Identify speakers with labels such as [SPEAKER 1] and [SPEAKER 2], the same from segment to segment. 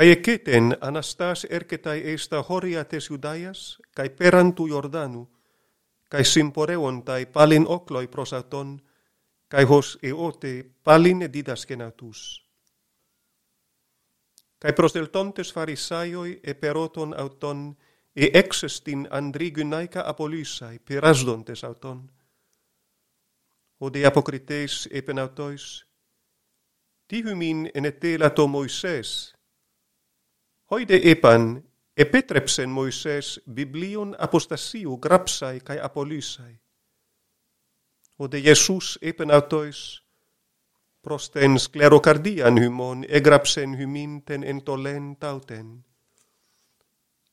[SPEAKER 1] Kai eketen Anastas erketai eista horia tes Judaias, kai perantu Jordanu, kai simporeon tai palin okloi prosaton, kai hos eote palin didaskenatus. Kai prosteltontes farisaioi e peroton auton, e exestin andrigynaika apolysai perasdontes auton. O de apokrites epenautois, ti hymin en etelato Moises, hoide epan e petrepsen Moises biblion apostasiu grapsai kai apolysai. O de Jesus epen autois, prosten sclerocardian hymon e grapsen hymin ten entolen tauten.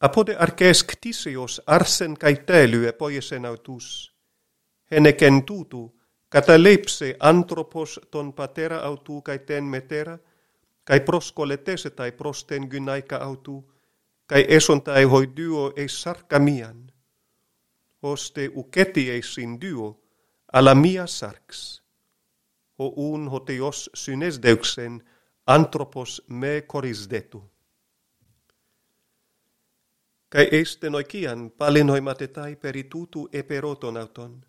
[SPEAKER 1] Apode arces ctisios arsen kai telye poiesen autus, heneken tutu, catalepse anthropos ton patera autu kai ten metera, kai proskoletese tai prosten gynaika autu, kai eson tai hoi duo ei sarkamian, hoste uketi ei sin duo, ala mia sarks. Ho un hotios synesdeuksen antropos me korisdetu. Kai eisten oikian palinoimatetai peritutu eperoton auton,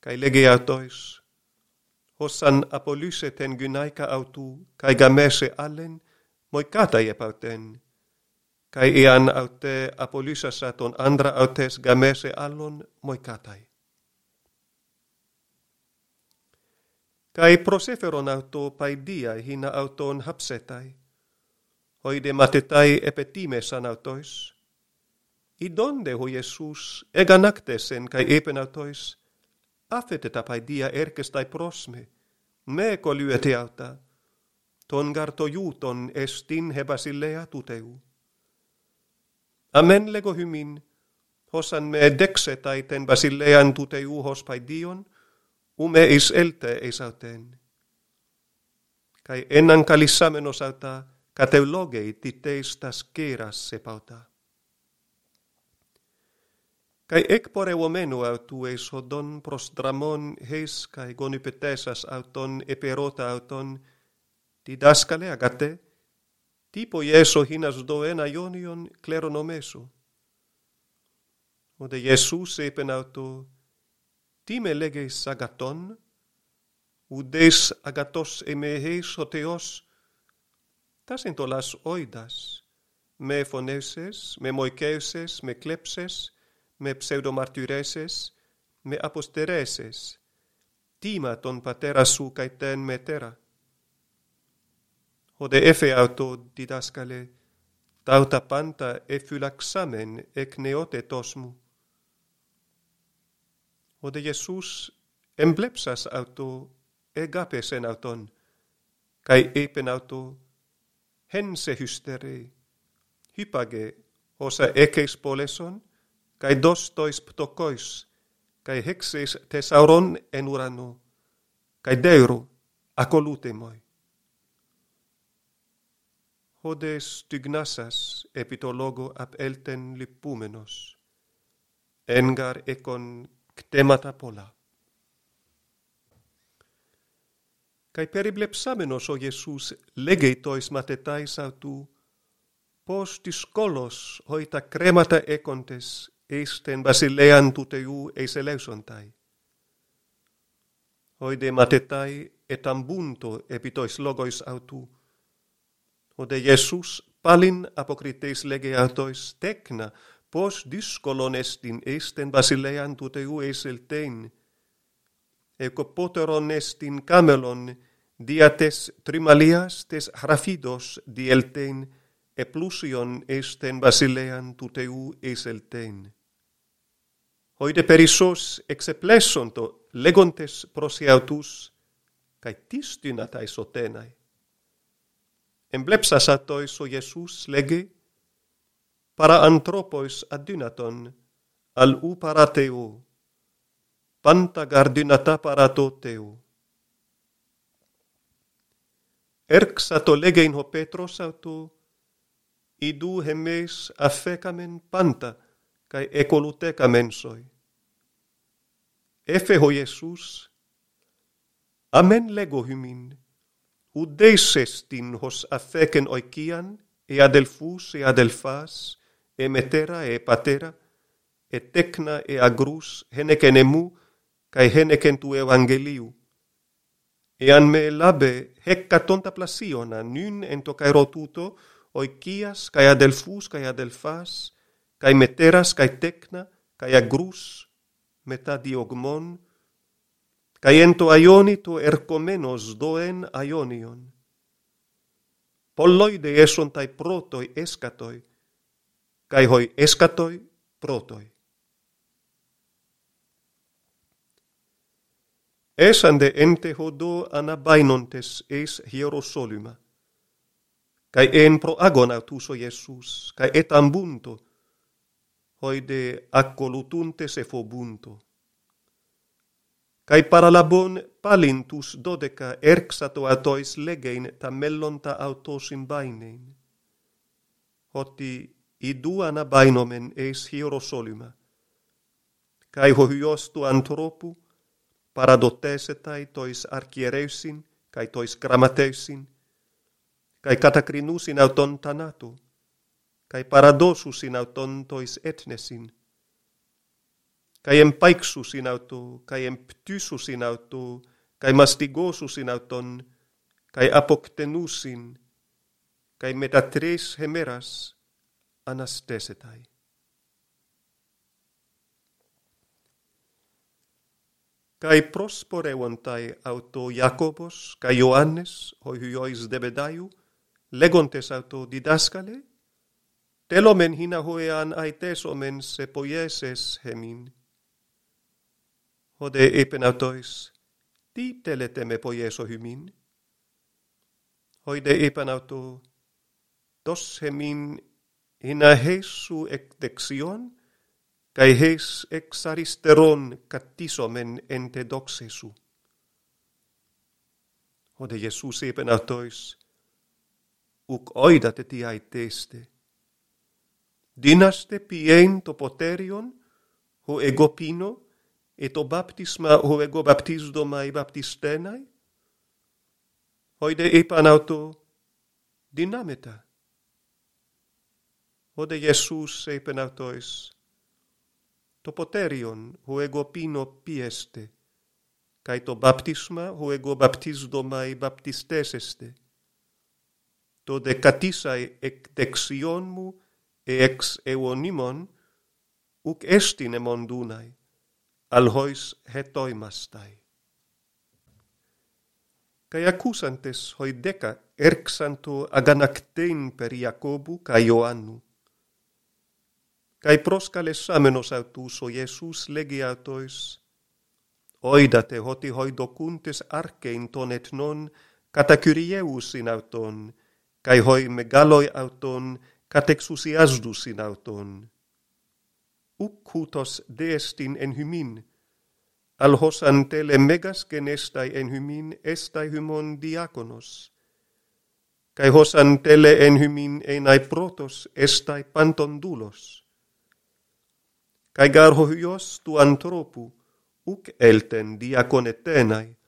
[SPEAKER 1] kai legeatois, hosan apolyse ten gynaika autu, kai gamese allen, moi kata epauten. Kai ian aute apolysasa ton andra autes gamese allon, moi katai. Kai proseferon auto pai hina auton hapsetai. Hoide matetai epetime sanautois. I donde ho Jesus ega kai epenautois, autois, affeteta paidia erkestai prosme, me kolyete auta, ton garto juuton estin hebasilea tuteu. Amen lego hymin, hosan me dekse taiten basilean tuteu hos paidion, ume is elte esauten. Kai ennan kalissamen osauta, kateologei titeistas keras sepauta. Kai ek pore omenu autues hodon prostramon heis kai gonipetesas auton eperota auton. Didaskale agate? Tipo Ieso hinas doena ionion kleronomesu. Ode Iesus epen auto time leges agaton? Udes agatos eme heis o Theos tas oidas. Me foneses, me moikeuses, me klepses, me pseudomartyreses, me apostereses, tima ton patera su cae ten metera. Hode efe auto didascale, tauta panta e fylaxamen ec neote tosmu. Hode Iesus emblepsas auto egapesen auton, cae epen auto hense hystere, hypage osa eces poleson, kai dostois ptokois, kai hexes tesauron en urano, kai deru acolutemoi. Hodes stygnasas epitologo ab elten lippumenos, engar econ ctemata pola. Kai periblepsamenos o Jesus legeitois matetais autu, postis discolos hoita cremata econtes esten basilean tuteu eis eleusontai. Oide matetai et ambunto epitois logois autu. Ode Jesus palin apocriteis legeatois tecna, pos discolon estin esten basilean tuteu eis eltein. Eco poteron estin camelon, diates trimalias tes hrafidos dieltein, e plusion esten basilean tuteu eis eltein hoide perisos exeplesonto legontes prosiautus kai tistynatai sotenai. Emblepsa satoi so Jesus lege para anthropos adynaton al u parateu panta para to teu. Erxato lege in ho petros auto idu hemes afecamen panta, cae ecoluteca mensoi. Efe ho Iisus, amen lego hymin, udeis estin hos afecen oikian, e adelfus e adelfas, e metera e patera, e tecna e agrus, henecen emu, cae henecen tu evangeliu. Εάν με λάμπε, χεκ plasiona, nyn νυν εν το καεροτούτο, Oikias, cae Adelfus, cae Adelfas, cae Meteras, cae Tecna, cae Agrus, μετά Διωγμόν, καί εν το αιώνι το ερκομένος δοέν αιώνιον. Πολλοίδε έσον ταί πρώτοι έσκατοι, καί χοι έσκατοι πρώτοι. Έσαντε εν τεχοντό αναμπάινοντες εις Ιεροσόλυμα, kai en pro agona tuso Jesus, kai etam bunto hoide accolutunte se fobunto kai paralabon palintus dodeca erxato atois legein tamellonta autos in bainein hoti iduana bainomen eis hierosolima kai ho hyostu antropu paradotesetai tois archiereusin kai tois grammateusin, cae catacrinus in auton tanatu, cae paradosus in auton tois etnesin, kai empaixus in auto, cae emptysus in auto, kai mastigosus in auton, kai apoktenusin, kai metatres hemeras anastesetai. Kai prosporeontai auto Iacobos, kai Ioannes, hoi huiois debedaiu, legontes autodidascale, telomen hina hoean aites omen se poieses hemin. Ode epen autois, ti teleteme poieso hymin. Hoide epen auto, tos hemin hina hesu ec dexion, cae hes ex aristeron cattisomen ente doxesu. Ode Jesus epen autois, ουκ οίδατε τι αιτέστε. Δίναστε πιέν το ποτέριον, ο εγώ πίνω, ε το βάπτισμα ο εγώ βαπτίζδομα η βαπτιστέναι. Οίδε είπαν αυτό, δυνάμετα. Όδε Ιησούς είπεν αυτοίς, το ποτέριον ο εγώ πίνω πιέστε, καί το βάπτισμα ο εγώ βαπτίζδομα η βαπτιστέσεστε. το δεκατήσαί εκ δεξιών μου ε εξ αιωνίμων, ουκ έστιν εμον δούναί, αλχοίς χετόιμασταί. Καί ακούσαντες οι δέκα έρξαντο αγανακτέν περί Ιακώβου καί Ιωάννου. Καί προσκαλεσάμενος αυτούς ο Ιησούς λέγει αυτοίς, «Οίδατε ότι οι δοκούντες άρκειν των εθνών κατά Κυριέους είναι kai hoi megaloi auton katexusiasdus in auton. Ukutos destin en hymin alhos antele megas genestai en hymin estai hymon diakonos. Kai hos antele en hymin einai protos estai panton dulos kai garho hyos tu antropu uk elten diakonetenai –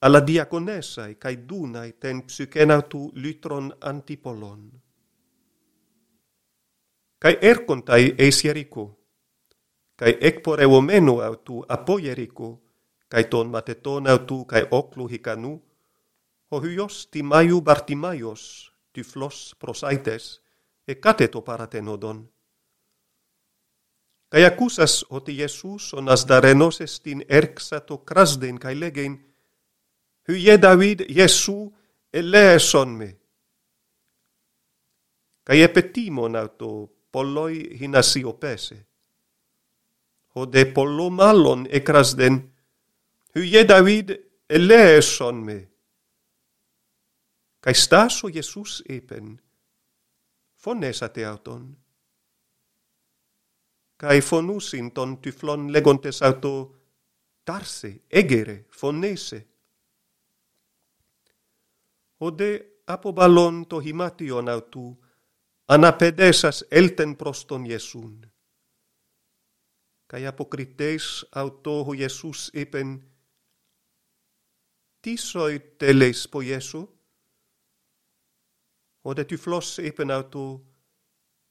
[SPEAKER 1] alla diaconessai cae dunai ten psychenatu lytron antipolon. Kai ercontai eis ierico, cae ecpore omenu autu apoi ierico, ton mateton autu kai oclu hicanu, ho hyos timaiu bartimaios, tyflos prosaites, e cateto paratenodon. kai acusas oti Iesus onas darenos estin erxato crasden kai legein, Hyje David Jesu eleison me. Kai epetimon auto polloi hinasiopese. Hode pollo mallon ekrasden. Hyje David eleison me. Kai staso Jesus epen. Fonesate auton. Kai fonusin ton tyflon legontes auto tarse, egere, fonese. όντε από μπαλόν το χυμάτιον αυτού, αναπαιδέσας έλτεν προς τον Ιεσούν. Καί αποκριτές αυτό ο Ιεσούς είπεν, «Τι σοι τελείς πω Ιεσού» Ο δε τυφλός είπεν αυτού,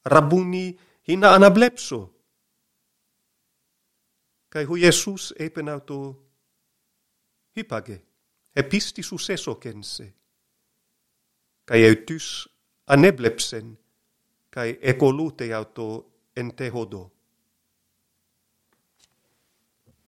[SPEAKER 1] «Ραμπούνι, είναι να αναβλέψω». Καί ο Ιεσούς είπεν αυτού, «Είπαγε, επίστησους έσωκεν σε». kai eutys aneblepsen kai ekolute auto en tehodo